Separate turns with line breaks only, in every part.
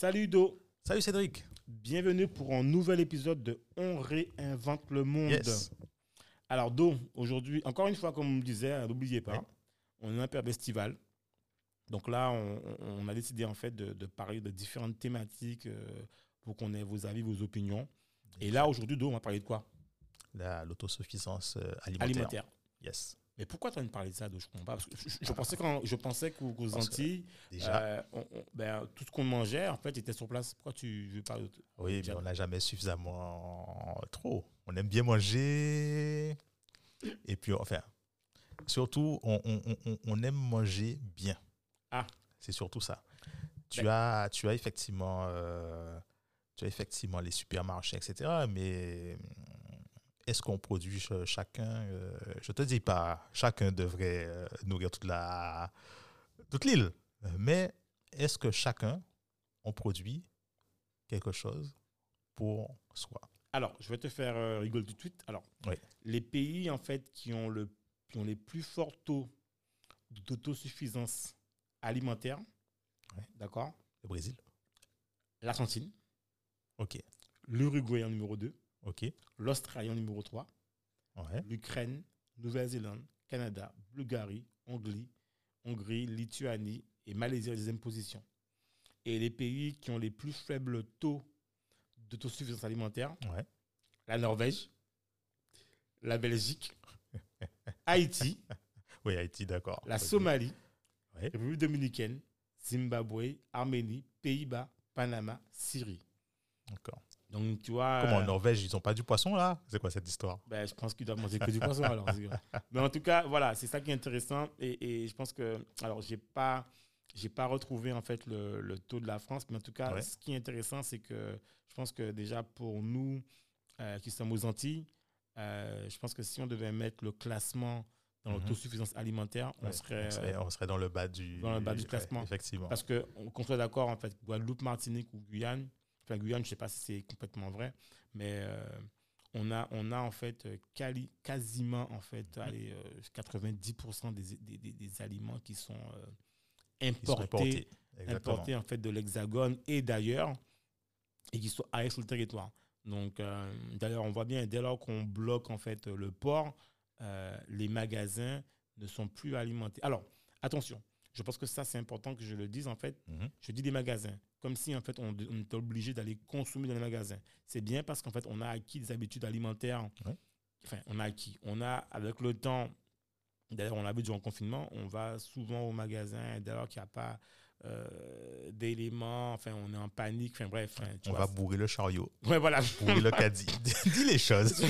Salut Do,
Salut Cédric.
bienvenue pour un nouvel épisode de On réinvente le monde.
Yes.
Alors Do, aujourd'hui, encore une fois, comme on me disait, euh, n'oubliez pas,
Oui.
on est un période estivale. Donc là, on, on a décidé en fait de, de parler de différentes thématiques euh, pour qu'on ait vos avis, vos opinions. Et là, aujourd'hui, Do, on va parler de quoi?
La- L'autosuffisance euh, alimentaire.
Alimentaire.
Yes.
Mais pourquoi tu as envie de parler de ça, Do Je comprends pas. Parce que je, je pensais, qu'en- je pensais qu'aux qu'aux Antilles,
Déjà,
euh, on- on- ben, tout ce qu'on mangeait, en fait, était sur place. Pourquoi tu veux parler de
oui, mais on n'a jamais suffisamment trop. On aime bien manger. Et puis, enfin, surtout, on, aime manger bien.
Ah.
C'est surtout ça. Tu,
Ben.
as, tu as effectivement... euh, tu as effectivement les supermarchés, etc. Mais est-ce qu'on produit ch- chacun euh, Je te dis pas, chacun devrait euh, nourrir toute la toute l'île. Mais est-ce que chacun on produit quelque chose pour soi?
Alors, je vais te faire euh, rigoler tout de suite. Alors,
Oui.
les pays en fait qui ont, le, qui ont les plus forts taux d'autosuffisance alimentaire, d'accord?
Le Brésil
L'Argentine,
Ok,
l'Uruguay en numéro 2,
ok.
l'Australie en numéro 3,
Ouais.
l'Ukraine, Nouvelle-Zélande, Canada, Bulgarie, Hongrie, Hongrie, Lituanie et Malaisie en deuxième position. Et les pays qui ont les plus faibles taux d'autosuffisance alimentaire,
Ouais.
la Norvège, la Belgique, Haïti,
Oui, Haïti, d'accord.
la. Somalie. République dominicaine, Zimbabwe, Arménie, Pays-Bas, Panama, Syrie.
D'accord.
Donc, tu vois.
Comment en
euh,
Norvège, ils n'ont pas du poisson là? C'est quoi cette histoire?
Ben, je pense qu'ils doivent manger que du poisson alors. Mais en tout cas, voilà, c'est ça qui est intéressant. Et, et je pense que. Alors, j'ai pas. J'ai pas retrouvé en fait le, le taux de la France, mais en tout cas,
Ouais.
ce qui est intéressant, c'est que je pense que déjà pour nous euh, qui sommes aux Antilles, euh, je pense que si on devait mettre le classement dans
Mhm.
l'autosuffisance alimentaire, on serait,
on, serait, on serait dans le bas du,
dans le bas du
ouais,
classement.
effectivement.
Parce qu'on soit d'accord, en fait, Guadeloupe, Martinique ou Guyane, enfin Guyane, je ne sais pas si c'est complètement vrai, mais euh, on, a, on a en fait euh, quali- quasiment en fait allez, euh, 90% des, des, des- des aliments qui sont euh, importés,
importés.
En fait de l'Hexagone et d'ailleurs et qui sont arrivés sur le territoire. Donc euh, d'ailleurs, on voit bien dès lors qu'on bloque en fait le port, euh, les magasins ne sont plus alimentés. Alors attention, je pense que ça c'est important que je le dise en fait.
Mhm.
Je dis des magasins, comme si en fait on, on était obligé d'aller consommer dans les magasins. C'est bien parce qu'en fait on a acquis des habitudes alimentaires.
Ouais.
Enfin, on a acquis. On a avec le temps. D'ailleurs, on l'a vu durant le confinement, on va souvent au magasin lors qu'il n'y a pas euh, d'éléments. Enfin, on est en panique. Enfin bref. enfin, tu
On
vois,
va bourrer le chariot,
Ouais, voilà.
bourrer le caddie. Dis les choses.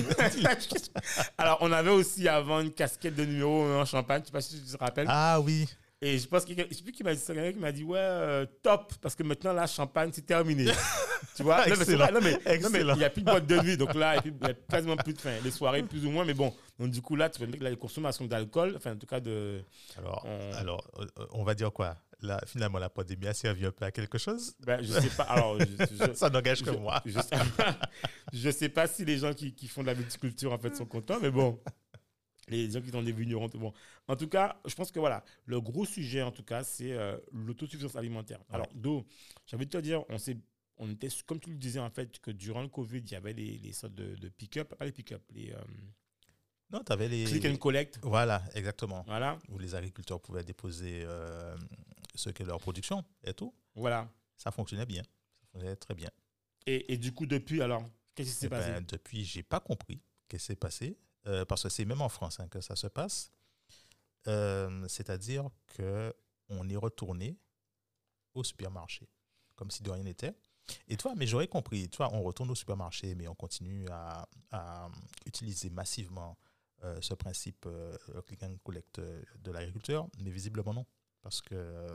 Alors, on avait aussi avant une casquette de numéro en champagne. Je sais pas si tu te rappelles.
Ah oui,
Et je pense que je sais plus qui m'a dit ça, quelqu'un qui m'a dit ouais euh, top parce que maintenant la champagne c'est terminé. tu vois? Non, mais vrai, non, mais- non, mais
Excellent.
il n'y a plus de boîte de nuit donc là il y a quasiment plus de fin les soirées plus ou moins mais bon. Donc du coup là tu vois que la consommation d'alcool enfin en tout cas de
Alors,
On-
alors euh, on va dire quoi? Là, Finalement, la pandémie a servi un peu à quelque chose?
Ben, je sais pas. Alors je, je-
Ça n'engage que
je-
moi.
je sais, je sais pas si les gens qui, qui font de la viticulture en fait sont contents mais bon les gens qui sont des vignerons bon en tout cas je pense que voilà le gros sujet en tout cas c'est euh, l'autosuffisance alimentaire
Ouais.
alors Do j'avais te dire on s'est on était comme tu le disais en fait que durant le covid il y avait les, les sortes de, de pick-up pas les pick-up les euh,
Non, tu avais les.
click and collect
Voilà, exactement.
voilà
Où les agriculteurs pouvaient déposer euh, ce qu'est leur production et tout.
voilà
Ça fonctionnait bien. Ça fonctionnait très bien.
et, et du coup depuis alors qu'est-ce qui s'est
Eh
passé?
ben, depuis, j'ai pas compris ce qui s'est passé. Euh, parce que c'est même en France hein, que ça se passe. Euh, C'est-à-dire que on est retourné au supermarché, comme si de rien n'était. Et toi, mais j'aurais compris, tu vois, on retourne au supermarché, mais on continue à, utiliser massivement euh, ce principe click and collect de l'agriculteur, mais visiblement non. Parce que,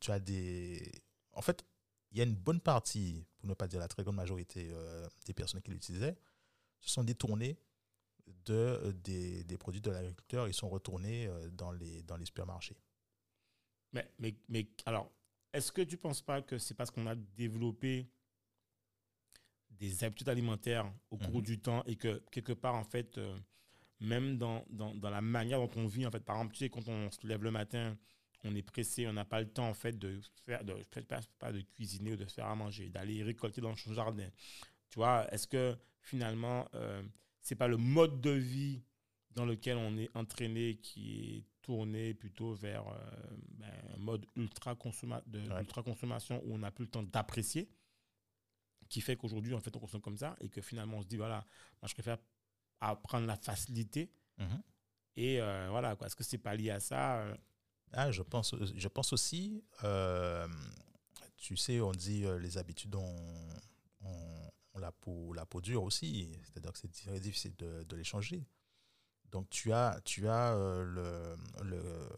tu as des. En fait, il y a une bonne partie, pour ne pas dire la très grande majorité des personnes qui l'utilisaient, se sont détournées de, euh, des, des produits de l'agriculteur. Ils sont retournés euh, dans, les, dans les supermarchés.
Mais, mais, mais alors, est-ce que tu ne penses pas que c'est parce qu'on a développé des habitudes alimentaires au cours
Mhm.
du temps et que quelque part, en fait, euh, même dans, dans, dans la manière dont on vit, en fait, par exemple, tu sais, quand on se lève le matin, on est pressé, on n'a pas le temps, en fait, de faire, de, pas, pas de cuisiner ou de se faire à manger, d'aller récolter dans son jardin. Tu vois, est-ce que finalement, euh, c'est pas le mode de vie dans lequel on est entraîné qui est tourné plutôt vers euh, ben, un mode ultra, consomma de,
Ouais.
ultra consommation où on n'a plus le temps d'apprécier, qui fait qu'aujourd'hui, en fait, on consomme comme ça et que finalement, on se dit, voilà, moi, je préfère prendre la facilité.
Mhm.
Et euh, voilà, quoi. Est-ce que c'est pas lié à ça euh,
Ah, je, pense, je pense aussi, euh, tu sais, on dit les habitudes, on, la, peau, la peau dure aussi. C'est-à-dire que c'est très difficile de, de les changer. Donc, tu as, tu as euh, le, le,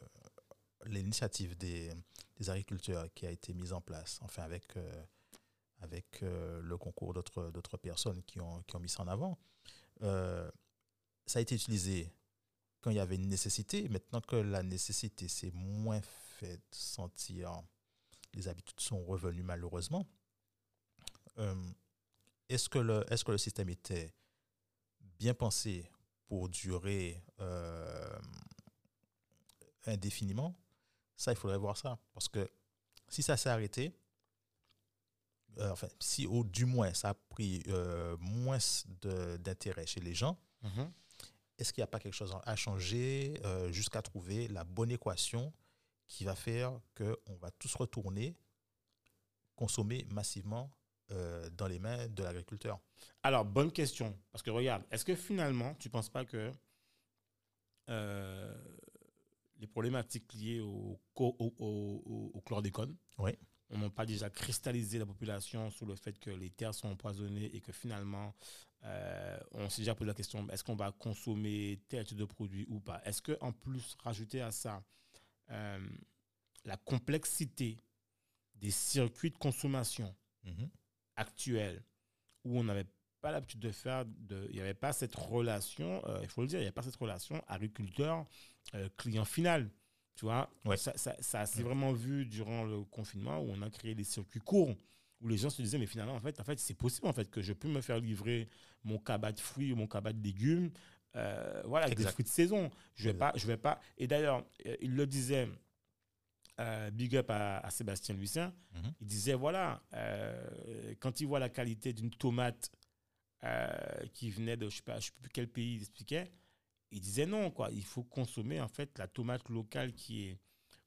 l'initiative des, des agriculteurs qui a été mise en place, enfin, avec, euh, avec euh, le concours d'autres, d'autres personnes qui ont, qui ont mis ça en avant. Euh, ça a été utilisé quand il y avait une nécessité. Maintenant que la nécessité s'est moins fait sentir, les habitudes sont revenues malheureusement. Est-ce, que le, est-ce que le système était bien pensé pour durer euh, indéfiniment? Ça, il faudrait voir ça. Parce que si ça s'est arrêté, euh, enfin, si au, du moins ça a pris euh, moins d'intérêt chez les gens, est-ce qu'il n'y a pas quelque chose à changer jusqu'à trouver la bonne équation qui va faire qu'on va tous retourner consommer massivement euh, dans les mains de l'agriculteur
Alors, bonne question. Parce que regarde, est-ce que finalement, tu ne penses pas que euh, les problématiques liées au, au, au- chlordécone,
Oui.
on n'a pas déjà cristallisé la population sur le fait que les terres sont empoisonnées et que finalement, euh, on s'est déjà posé la question, est-ce qu'on va consommer tel type de produit ou pas? Est-ce qu'en plus, rajouter à ça euh, la complexité des circuits de consommation
Mhm.
Actuelle où on n'avait pas l'habitude de faire, de, il n'y avait pas cette relation, euh, il faut le dire, il n'y avait pas cette relation agriculteur-client final. Tu vois,
Ouais.
ça, ça, ça s'est vraiment vu durant le confinement où on a créé des circuits courts où les gens se disaient, mais finalement, en fait, en fait c'est possible en fait, que je peux me faire livrer mon cabas de fruits ou mon cabas de légumes, euh, voilà, avec des
Exact.
fruits de saison. Je vais
Exact.
pas, je vais pas. Et d'ailleurs, euh, il le disait, euh, big up à, à Sébastien Lucien,
Mhm.
il disait voilà, euh, quand il voit la qualité d'une tomate euh, qui venait de je sais pas, je sais plus quel pays il expliquait, il disait non quoi, il faut consommer en fait la tomate locale qui est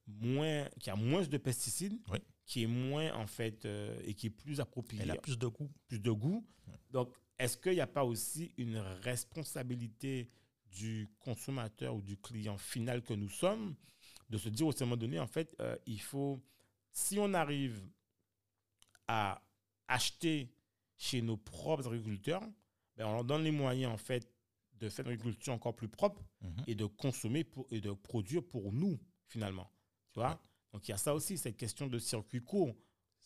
moins, qui a moins de pesticides,
Oui.
qui est moins en fait et qui est plus appropriée,
Elle a plus de goût.
plus de goût.
Ouais.
Donc est-ce qu'il n'y a pas aussi une responsabilité du consommateur ou du client final que nous sommes de se dire au moment donné, en fait, euh, il faut, si on arrive à acheter chez nos propres agriculteurs, ben, on leur donne les moyens, en fait, de faire une agriculture encore plus propre
Mhm.
et de consommer pour, et de produire pour nous, finalement. Tu vois?
Ouais.
Donc, il y a ça aussi, cette question de circuit court.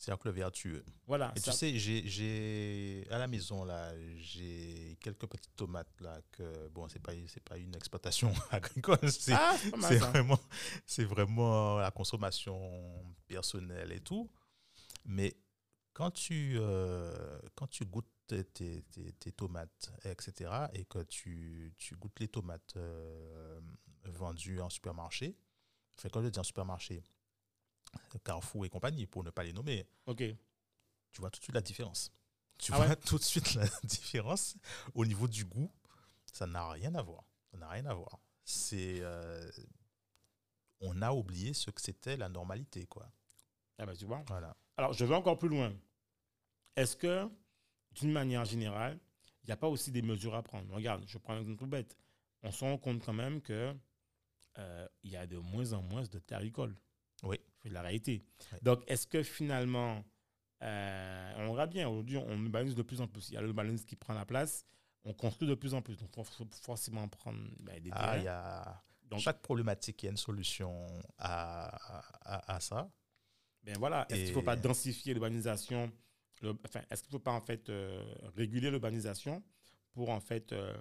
Cercle vertueux.
Voilà.
Et
ça-
tu sais, j'ai- j'ai à la maison là, j'ai quelques petites tomates là que bon, c'est pas c'est pas une exploitation agricole, c'est
ah,
vraiment c'est vraiment la consommation personnelle et tout. Mais quand tu euh, quand tu goûtes tes, tes- tes- tes tomates, etc., et que tu, tu goûtes les tomates euh, vendues en supermarché, enfin quand je dis en supermarché, Carrefour et compagnie, pour ne pas les nommer,
OK.
tu vois tout de suite la différence. Tu
Ah
vois
ouais
tout de suite la différence au niveau du goût. Ça n'a rien à voir. Ça n'a rien à voir. C'est, euh, on a oublié ce que c'était la normalité, quoi.
Ah ben, tu vois.
Voilà.
Alors, je vais encore plus loin. Est-ce que, d'une manière générale, il n'y a pas aussi des mesures à prendre? Regarde, je prends un exemple tout bête. On se rend compte quand même que euh, il y a de moins en moins de terres agricoles. La réalité. Donc, est-ce que finalement, euh, on verra bien, aujourd'hui, on urbanise de plus en plus. Il y a l'urbanisme qui prend la place. On construit de plus en plus. Donc, il faut forcément prendre ben, des
Ah, il
terrains.
y a
Donc,
chaque problématique, il y a une solution à, à, à ça.
Ben voilà, est-ce qu'il ne faut pas densifier l'urbanisation? Le- Enfin, est-ce qu'il ne faut pas en fait euh, réguler l'urbanisation pour en fait. euh,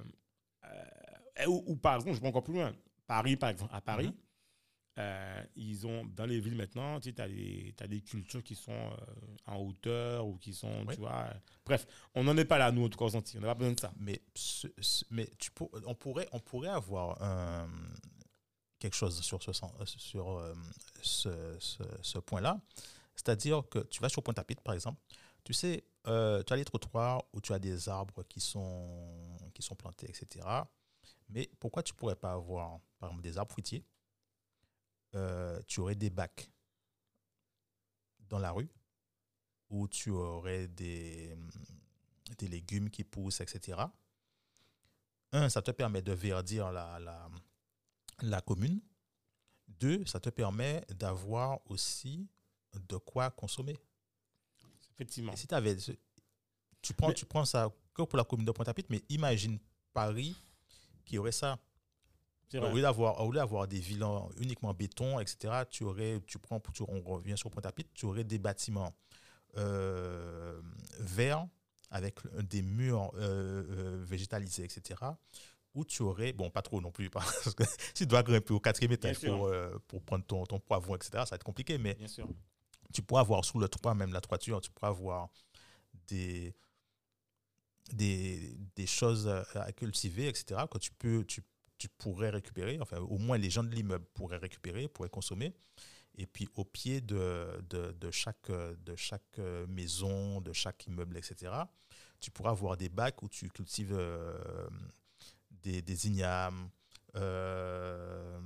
ou, ou par exemple, je vais encore plus loin. Paris, par exemple, à Paris,
Mhm.
Euh, ils ont dans les villes maintenant, tu as des, cultures qui sont euh, en hauteur ou qui sont,
Oui.
tu vois. euh, bref, on n'en est pas là, nous, en tout cas. On n'a pas besoin de ça.
Mais, ce- ce- mais tu pour- on, pourrait, on pourrait avoir quelque chose sur ce, sens- sur, euh, ce, ce- ce point-là. C'est-à-dire que tu vas sur Pointe-à-Pitre, par exemple, tu sais, tu as les trottoirs où tu as des arbres qui sont, qui sont plantés, etc. Mais pourquoi tu ne pourrais pas avoir, par exemple, des arbres fruitiers? Euh, Tu aurais des bacs dans la rue où tu aurais des, des légumes qui poussent, etc. Un, ça te permet de verdir la, la, la commune. Deux, ça te permet d'avoir aussi de quoi consommer.
Effectivement.
Et si ce- tu, prends,
Mais-
tu prends ça que pour la commune de Pointe-à-Pitre, mais imagine Paris qui aurait ça.
C'est
Au lieu d'avoir au lieu d'avoir des villes en- uniquement en béton, etc., tu aurais, tu prends, tu- on revient sur Pointe-à-Pitre, tu aurais des bâtiments euh, verts avec des murs euh, euh, végétalisés, etc., où tu aurais, bon, pas trop non plus, parce que si tu dois grimper au quatrième étage pour, euh, pour prendre ton, ton poivron, etc., ça va être compliqué, mais
Bien sûr.
tu pourras avoir sous le toit, même la toiture, tu pourras avoir des, des, des choses à cultiver, etc., que tu, peux, tu, tu pourrais récupérer, enfin, au moins les gens de l'immeuble pourraient récupérer, pourraient consommer. Et puis au pied de, de, de chaque, de chaque maison, de chaque immeuble, etc., tu pourras avoir des bacs où tu cultives euh, des, des ignames, euh,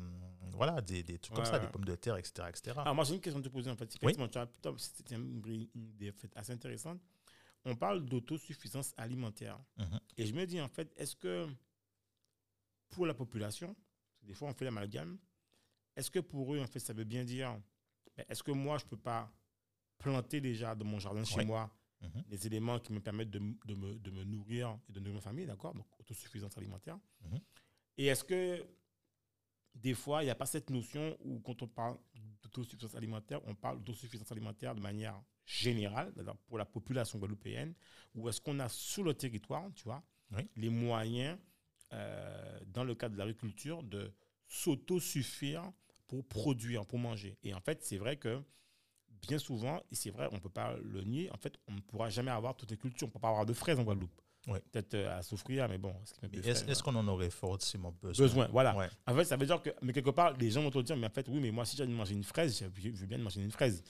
voilà, des, des trucs
Ouais,
comme ça,
ouais.
des pommes de terre, etc. etc.
Alors, moi, j'ai une question à te poser, en fait. Putain, c'était une idée assez intéressante. On parle d'autosuffisance alimentaire.
Mhm.
Et je me dis, en fait, est-ce que pour la population, des fois on fait l'amalgame, est-ce que pour eux, en fait, ça veut bien dire, ben, est-ce que moi, je ne peux pas planter déjà dans mon jardin chez moi
Mhm.
des éléments qui me permettent de, me, de me nourrir et de nourrir ma famille, d'accord Donc, autosuffisance alimentaire.
Mhm.
Et est-ce que des fois, il n'y a pas cette notion où, quand on parle d'autosuffisance alimentaire, on parle d'autosuffisance alimentaire de manière générale, c'est-à-dire pour la population guadeloupéenne, ou est-ce qu'on a sur le territoire, tu vois,
Oui.
les moyens, euh, dans le cadre de l'agriculture, de s'autosuffire pour produire, pour manger. Et en fait, c'est vrai que bien souvent, et c'est vrai, on ne peut pas le nier, en fait, on ne pourra jamais avoir toutes les cultures. On ne peut pas avoir de fraises en Guadeloupe.
Ouais.
Peut-être euh, à souffrir, mais bon. est-ce
qu'on en aurait forcément besoin?
Besoin, voilà.
Ouais.
En fait, ça veut dire que, mais quelque part, les gens vont te dire, mais en fait, oui, mais moi, si j'ai envie de manger une fraise, je veux bien manger une fraise.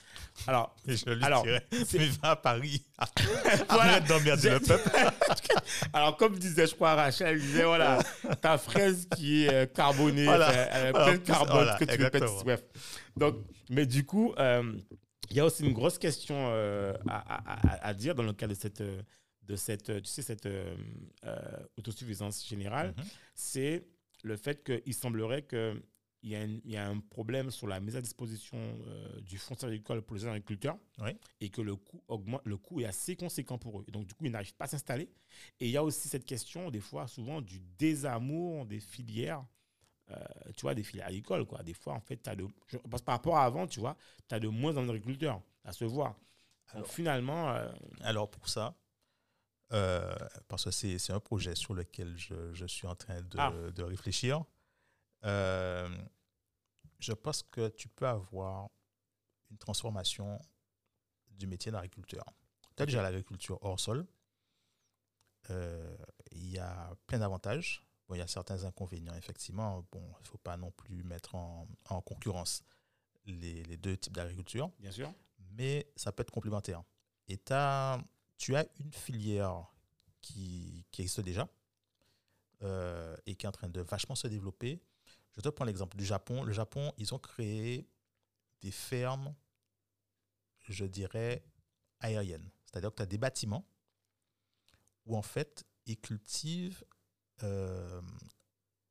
Alors,
je lui
Alors,
dirais,
c'est-
mais va à Paris. Arrête d'emmerder le peuple.
alors, comme disait, je crois, Rachel, elle disait, voilà, ta fraise qui est euh, carbonée,
Voilà.
elle a
Voilà,
plein de carbone
voilà,
que tu répètes. Bref. Donc, mais du coup, euh, il y a aussi une grosse question euh, à, à- à- à dire dans le cadre de cette, de cette, tu sais, cette euh, autosuffisance générale.
Mhm.
c'est le fait qu'il semblerait y, a il y a un problème sur la mise à disposition euh, du foncier agricole pour les agriculteurs
Oui.
et que le coût, augmente, le coût est assez conséquent pour eux. Et donc, du coup, ils n'arrivent pas à s'installer. Et il y a aussi cette question, des fois, souvent, du désamour des filières. euh, tu vois, des filières agricoles, quoi. Des fois, en fait, tu as de. Je pense par rapport à avant, tu vois, tu as de moins en agriculteurs, à se voir. Donc, finalement, euh,
Alors pour ça, parce que c'est c'est un projet sur lequel je, je suis en train de,
Ah.
de réfléchir, euh, je pense que tu peux avoir une transformation du métier d'agriculteur. Tu as déjà l'agriculture hors sol. Euh, Il y a plein d'avantages. Bon, il y a certains inconvénients, effectivement. Bon, il ne faut pas non plus mettre en, en concurrence les, les deux types d'agriculture
bien sûr.
mais ça peut être complémentaire. Et tu as une filière qui, qui existe déjà euh, et qui est en train de vachement se développer. Je te prends l'exemple du Japon. Le Japon, ils ont créé des fermes, je dirais, aériennes. C'est-à-dire que tu as des bâtiments où en fait, ils cultivent euh,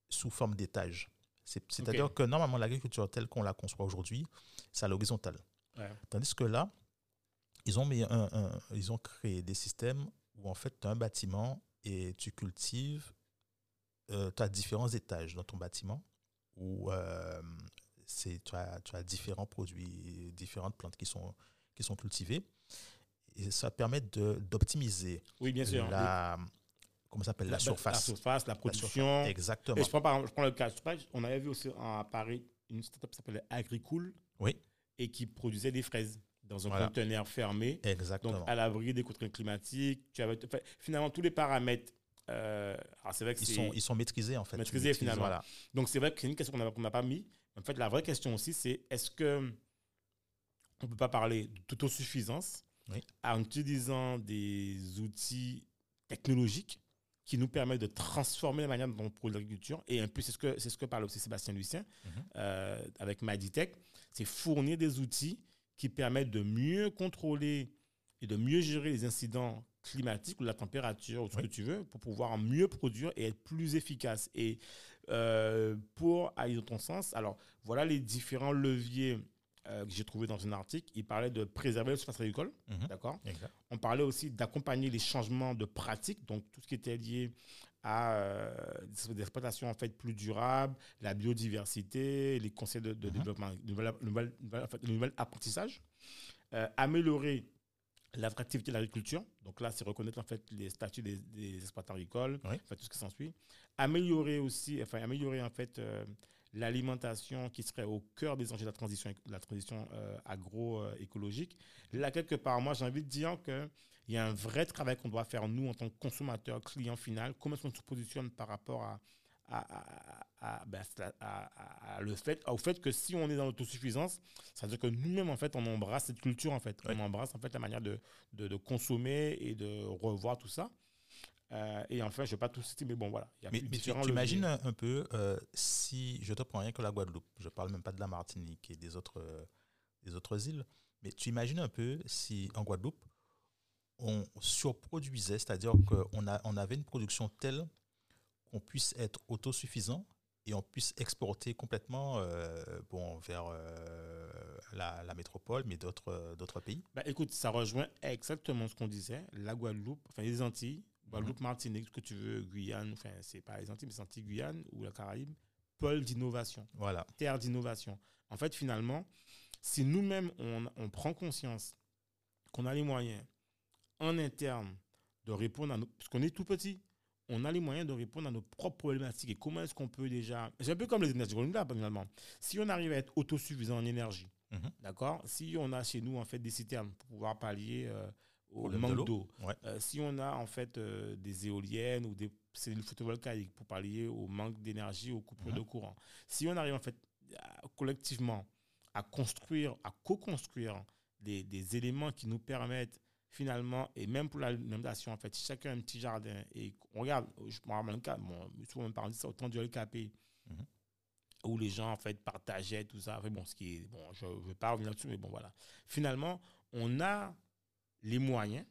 sous forme d'étages. C'est- C'est-à-dire que normalement, l'agriculture telle qu'on la conçoit aujourd'hui, c'est à l'horizontale.
Ouais.
Tandis que là, ils ont, mis un- un- ils ont créé des systèmes où en fait, tu as un bâtiment et tu cultives, tu as différents étages dans ton bâtiment où euh, tu, as, tu as différents produits, différentes plantes qui sont, qui sont cultivées. Et ça permet d'optimiser
Oui, bien sûr.
la, comment ça s'appelle, la, surface.
La surface, la production.
Exactement.
Et je prends, par exemple, je prends le cas, on avait vu aussi à Paris une startup qui s'appelait Agricool
Oui,
et qui produisait des fraises dans un
Voilà.
conteneur fermé.
exactement.
Donc, à l'abri des contraintes climatiques. Tu avais, enfin, finalement, tous les paramètres. Euh, alors, c'est vrai que
ils, sont, ils sont maîtrisés, en fait.
Maîtrisés, finalement.
Voilà.
Donc, c'est vrai que c'est une question qu'on n'a pas mis. En fait, la vraie question aussi, c'est est-ce que on ne peut pas parler d'autosuffisance
Oui.
en utilisant des outils technologiques qui nous permettent de transformer la manière dont on produit l'agriculture. Et un peu, c'est ce que, c'est ce que parle aussi Sébastien Lucien
Mhm.
euh, avec Maditech, c'est fournir des outils qui permettent de mieux contrôler et de mieux gérer les incidents climatiques ou la température ou ce
Oui.
que tu veux pour pouvoir mieux produire et être plus efficace. Et euh, pour aller dans ton sens, alors voilà les différents leviers euh, que j'ai trouvés dans un article. Il parlait de préserver l'espace agricole,
Mhm.
d'accord? On parlait aussi d'accompagner les changements de pratiques, donc tout ce qui était lié à euh, des exploitations en fait plus durables, la biodiversité, les conseils de, de
Mhm.
développement, le nouvel, apprentissage, améliorer l'attractivité de l'agriculture. Donc là, c'est reconnaître en fait les statuts des, des exploitants agricoles,
Oui.
enfin, tout ce qui s'ensuit. Améliorer aussi, enfin améliorer en fait euh, l'alimentation qui serait au cœur des enjeux de la transition, de la transition euh, agroécologique. Là, quelque part, moi, j'ai envie de dire que il y a un vrai travail qu'on doit faire, nous, en tant que consommateurs, clients final. Comment est-ce qu'on se positionne par rapport à, à, à- à- ben, à- à- à le fait, au fait que si on est dans l'autosuffisance, ça veut dire que nous-mêmes, en fait, on embrasse cette culture, en fait. On embrasse, en fait, la manière de, de, de consommer et de revoir tout ça. Euh, et enfin, je ne vais pas tout citer, mais bon, voilà. Il y a
Mais, tu imagines un, un peu euh, si je te prends rien que la Guadeloupe, je parle même pas de la Martinique et des autres, euh, des autres îles, mais tu imagines un peu si en Guadeloupe on surproduisait, c'est-à-dire qu'on a, on avait une production telle qu'on puisse être autosuffisant et on puisse exporter complètement euh, bon, vers euh, la, la métropole, mais d'autres euh, d'autres pays.
Bah, écoute, ça rejoint exactement ce qu'on disait. La Guadeloupe, enfin les Antilles, Guadeloupe, Martinique, ce que tu veux, Guyane, enfin, c'est pas les Antilles, mais c'est Antilles, Guyane ou la Caraïbe, pôle d'innovation,
Voilà.
terre d'innovation. En fait, finalement, si nous-mêmes, on, on prend conscience qu'on a les moyens en interne de répondre à nos... Parce qu'on est tout petit, on a les moyens de répondre à nos propres problématiques. Et comment est-ce qu'on peut déjà... C'est un peu comme les énergies renouvelables, finalement. Si on arrive à être autosuffisant en énergie,
Mhm.
d'accord Si on a chez nous, en fait, des citernes pour pouvoir pallier euh, au
de
manque d'eau,
Ouais.
euh, si on a, en fait, euh, des éoliennes ou des cellules photovoltaïques pour pallier au manque d'énergie, aux coupures
Mhm.
de courant, si on arrive, en fait, à- collectivement à construire, à co-construire des, des éléments qui nous permettent finalement, et même pour l'alimentation, en fait, chacun a un petit jardin, et on regarde, je me rappelle un cas, bon, souvent on parle de ça, autant du LKP,
Mhm.
où les gens, en fait, partageaient tout ça. Enfin, bon, ce qui est, bon, je ne vais pas revenir là-dessus, mais bon, voilà. Finalement, on a les moyens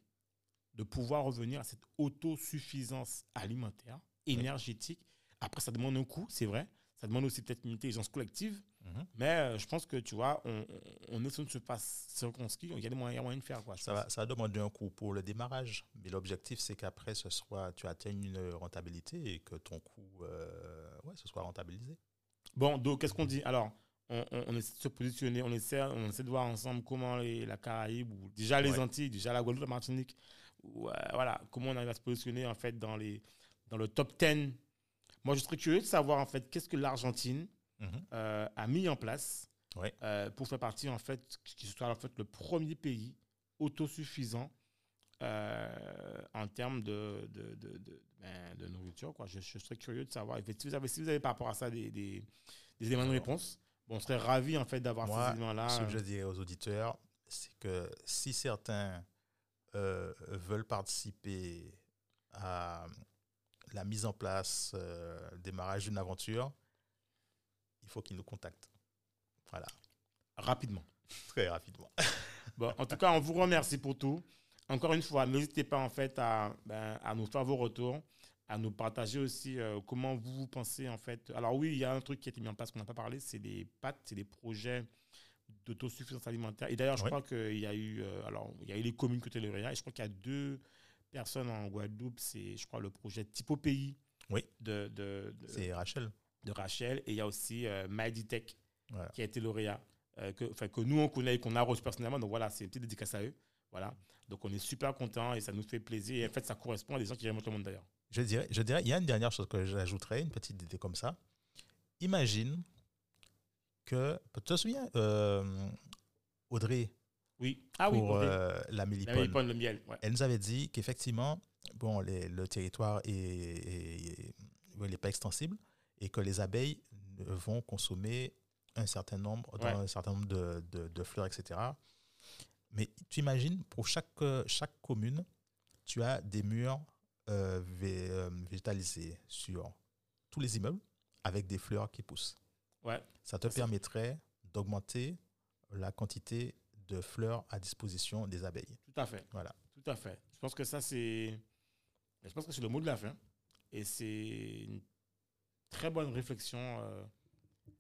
de pouvoir revenir à cette autosuffisance alimentaire, énergétique. Après, ça demande un coût, c'est vrai. Ça demande aussi peut-être une intelligence collective.
Mhm.
Mais euh, je pense que, tu vois, on, on- est sur une surface circonscrite. Il y a des moyens, il y a moyen de faire, quoi.
Ça va, ça va demander un coût pour le démarrage, mais l'objectif c'est qu'après ce soit tu atteignes une rentabilité et que ton coût euh, ouais, ce soit rentabilisé.
Bon, donc, qu'est-ce qu'on dit? Alors, on, on- on essaie de se positionner, on essaie, on essaie de voir ensemble comment les- la Caraïbe, ou déjà les
Ouais.
Antilles, déjà la Guadeloupe, la Martinique, ou, euh, voilà, comment on arrive à se positionner, en fait, dans, les, dans le top 10. Moi, je serais curieux de savoir, en fait, qu'est-ce que l'Argentine
Mhm.
euh, a mis en place
Ouais.
euh, pour faire partie, en fait, qui soit en fait le premier pays autosuffisant euh, en termes de, de, de, de, ben, de nourriture. Quoi. Je, je serais curieux de savoir. Si vous avez, si vous avez par rapport à ça des, des, des éléments de réponse, bon, on serait ravis en fait d'avoir ces éléments-là.
Ce que je dirais aux auditeurs, c'est que si certains veulent participer à la mise en place, euh, le démarrage d'une aventure, il faut qu'ils nous contactent. Voilà,
rapidement.
très rapidement.
Bon, en tout cas, on vous remercie pour tout. Encore une fois, n'hésitez pas en fait à, ben, à nous faire vos retours, à nous partager aussi euh, comment vous, vous pensez en fait. Alors oui, il y a un truc qui a été mis en place qu'on n'a pas parlé, c'est des PAT, c'est des projets d'autosuffisance alimentaire. Et d'ailleurs, je
Oui.
crois qu'il y a eu, euh, alors il y a eu les communes côté et je crois qu'il y a deux personnes en Guadeloupe, c'est je crois le projet Typo Pays
Oui.
de, de, de,
C'est Rachel.
de Rachel, et il y a aussi euh,
Voilà.
qui a été lauréat, euh, que, que nous on connaît et qu'on a reçu personnellement. Donc voilà, c'est une petite dédicace à eux. Voilà. Donc on est super content et ça nous fait plaisir. Et en fait, ça correspond à des gens qui remontent le monde d'ailleurs.
Je dirais, je dirais, il y a une dernière chose que j'ajouterais, une petite idée comme ça. Imagine que, tu te souviens, euh, Audrey,
Oui. Ah oui,
pour
pour
euh, la
la
mélipone,
mélipone, le miel. Ouais.
elle nous avait dit qu'effectivement, bon, les- le territoire est, est- ouais, n'est pas extensible et que les abeilles vont consommer un certain nombre, dans
Ouais.
un certain nombre de, de- de fleurs, etc. Mais tu imagines, pour chaque, chaque commune, tu as des murs euh, vé- euh, végétalisés sur tous les immeubles avec des fleurs qui poussent.
Ouais.
Ça te permettrait d'augmenter la quantité de fleurs à disposition des abeilles.
Tout à fait.
Voilà.
Tout à fait. Je pense que ça, c'est. Je pense que c'est le mot de la fin. Et c'est une très bonne réflexion euh,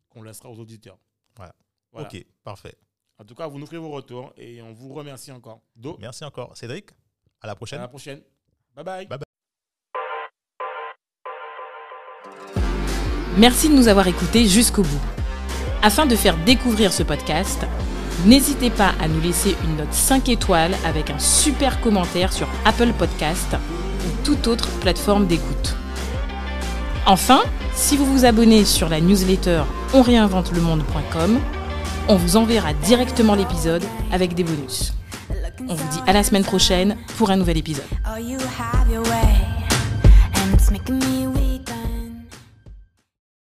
qu'on laissera aux auditeurs.
Voilà.
Voilà.
Ok, parfait.
En tout cas, vous nous ferez vos retours et on vous remercie encore. Do,
Merci encore. Cédric, à la
à
prochaine.
la prochaine. Bye bye.
Bye
Merci de nous avoir écoutés jusqu'au bout. Afin de faire découvrir ce podcast, n'hésitez pas à nous laisser une note 5 étoiles avec un super commentaire sur Apple Podcast ou toute autre plateforme d'écoute. Enfin, si vous vous abonnez sur la newsletter onréinventelemonde.com, on vous enverra directement l'épisode avec des bonus. On vous dit à la semaine prochaine pour un nouvel épisode.